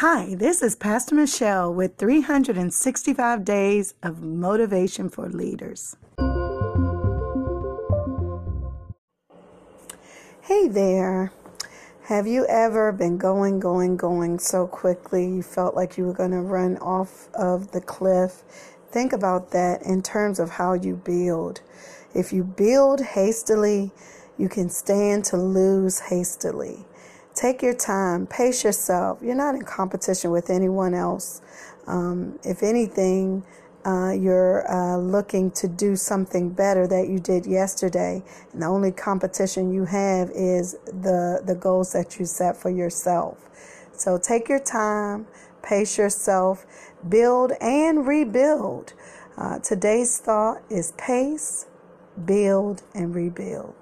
Hi, this is Pastor Michelle with 365 Days of Motivation for Leaders. Hey there. Have you ever been going, going, going so quickly you felt like you were going to run off of the cliff? Think about that in terms of how you build. If you build hastily, you can stand to lose hastily. Take your time, pace yourself. You're not in competition with anyone else. Um, if anything, uh, you're uh, looking to do something better that you did yesterday, and the only competition you have is the the goals that you set for yourself. So take your time, pace yourself, build and rebuild. Uh, today's thought is pace, build, and rebuild.